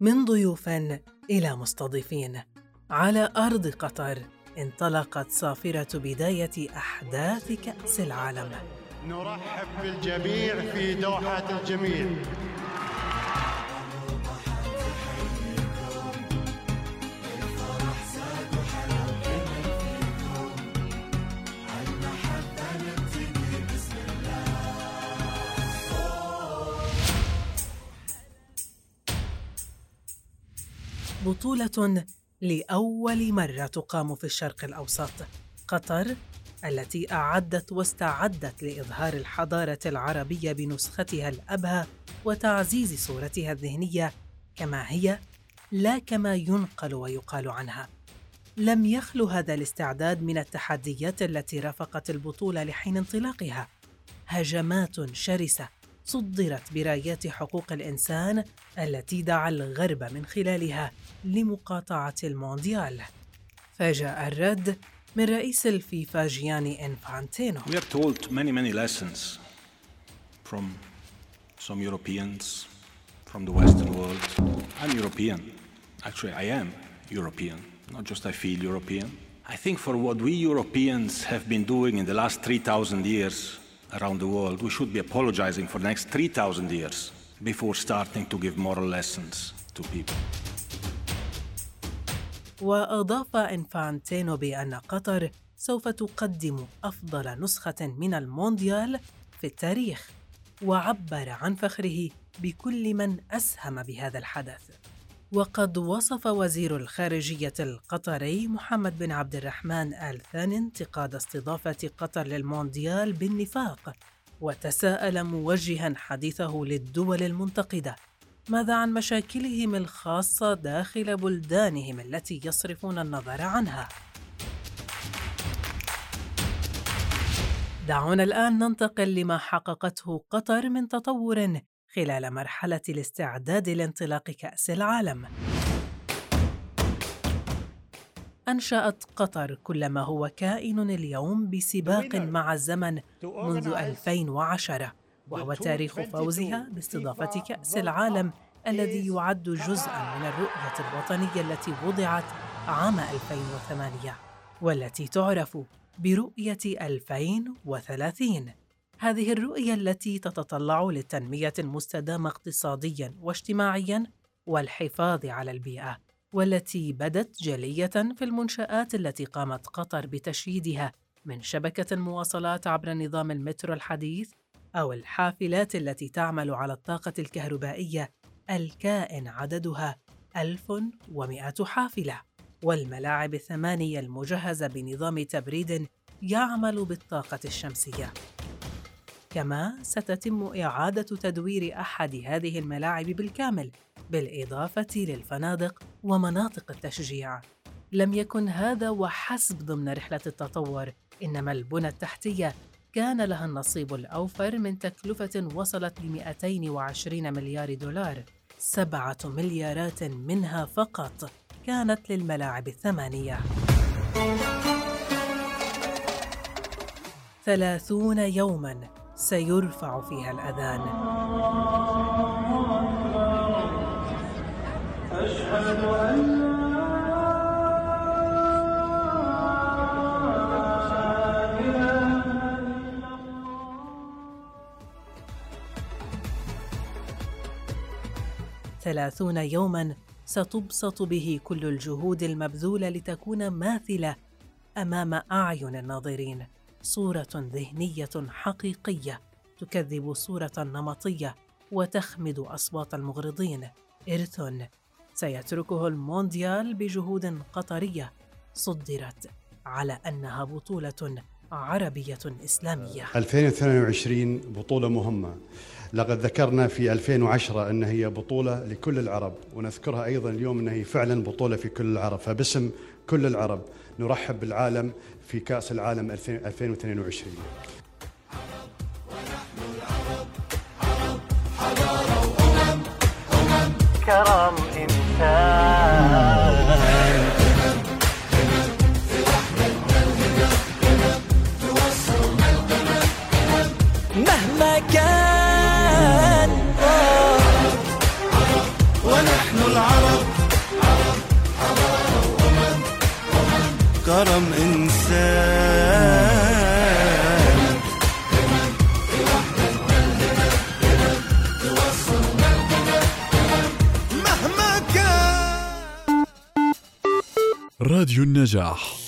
من ضيوف إلى مستضيفين. على أرض قطر انطلقت صافرة بداية أحداث كأس العالم. نرحب بالجميع في دوحة الجميع. بطولة لأول مرة تقام في الشرق الأوسط قطر التي أعدت واستعدت لإظهار الحضارة العربية بنسختها الأبهى وتعزيز صورتها الذهنية كما هي لا كما ينقل ويقال عنها. لم يخلو هذا الاستعداد من التحديات التي رافقت البطولة لحين انطلاقها. هجمات شرسة صدرت برايات حقوق الإنسان التي دعا الغرب من خلالها لمقاطعة المونديال فجاء الرد من رئيس الفيفا جياني إنفانتينو We are told many many lessons from some Europeans from the Western world. I'm European. Actually, I am European. Not just I feel European. I think for what we Europeans have been doing in the last 3,000 years around the world, we should be apologizing for the next 3,000 years before starting to give moral lessons to people. وأضاف إنفانتينو بأن قطر سوف تقدم أفضل نسخة من المونديال في التاريخ وعبر عن فخره بكل من أسهم بهذا الحدث وقد وصف وزير الخارجية القطري محمد بن عبد الرحمن آل ثاني انتقاد استضافة قطر للمونديال بالنفاق وتساءل موجها حديثه للدول المنتقدة ماذا عن مشاكلهم الخاصة داخل بلدانهم التي يصرفون النظر عنها؟ دعونا الآن ننتقل لما حققته قطر من تطور خلال مرحلة الاستعداد لانطلاق كأس العالم. أنشأت قطر كل ما هو كائن اليوم بسباق مع الزمن منذ 2010 وهو تاريخ فوزها باستضافة كأس العالم الذي يعد جزءا من الرؤية الوطنية التي وضعت عام 2008 والتي تعرف برؤية 2030 هذه الرؤية التي تتطلع للتنمية المستدامة اقتصاديا واجتماعيا والحفاظ على البيئة والتي بدت جلية في المنشآت التي قامت قطر بتشييدها من شبكة المواصلات عبر نظام المترو الحديث أو الحافلات التي تعمل على الطاقة الكهربائية الكائن عددها 1100 حافلة. والملاعب الثمانية المجهزة بنظام تبريد يعمل بالطاقة الشمسية. كما ستتم إعادة تدوير أحد هذه الملاعب بالكامل بالإضافة للفنادق ومناطق التشجيع. لم يكن هذا وحسب ضمن رحلة التطور إنما البنى التحتية كان لها النصيب الأوفر من تكلفة وصلت ل 220 مليار دولار. سبعة مليارات منها فقط كانت للملاعب الثمانية. ثلاثون يوماً سيرفع فيها الأذان. أشهد أن ثلاثون يوما ستبسط به كل الجهود المبذولة لتكون ماثلة أمام أعين الناظرين. صورة ذهنية حقيقية تكذب صورة نمطية وتخمد أصوات المغرضين. ارث سيتركه المونديال بجهود قطرية صدرت على أنها بطولة عربية إسلامية. 2022 بطولة مهمة. لقد ذكرنا في 2010 أن هي بطولة لكل العرب ونذكرها أيضا اليوم أنها هي فعلا بطولة في كل العرب. فباسم كل العرب نرحب بالعالم في كأس العالم 2022 كرم إنسان. كرم إنسان. مهما كان. راديو النجاح.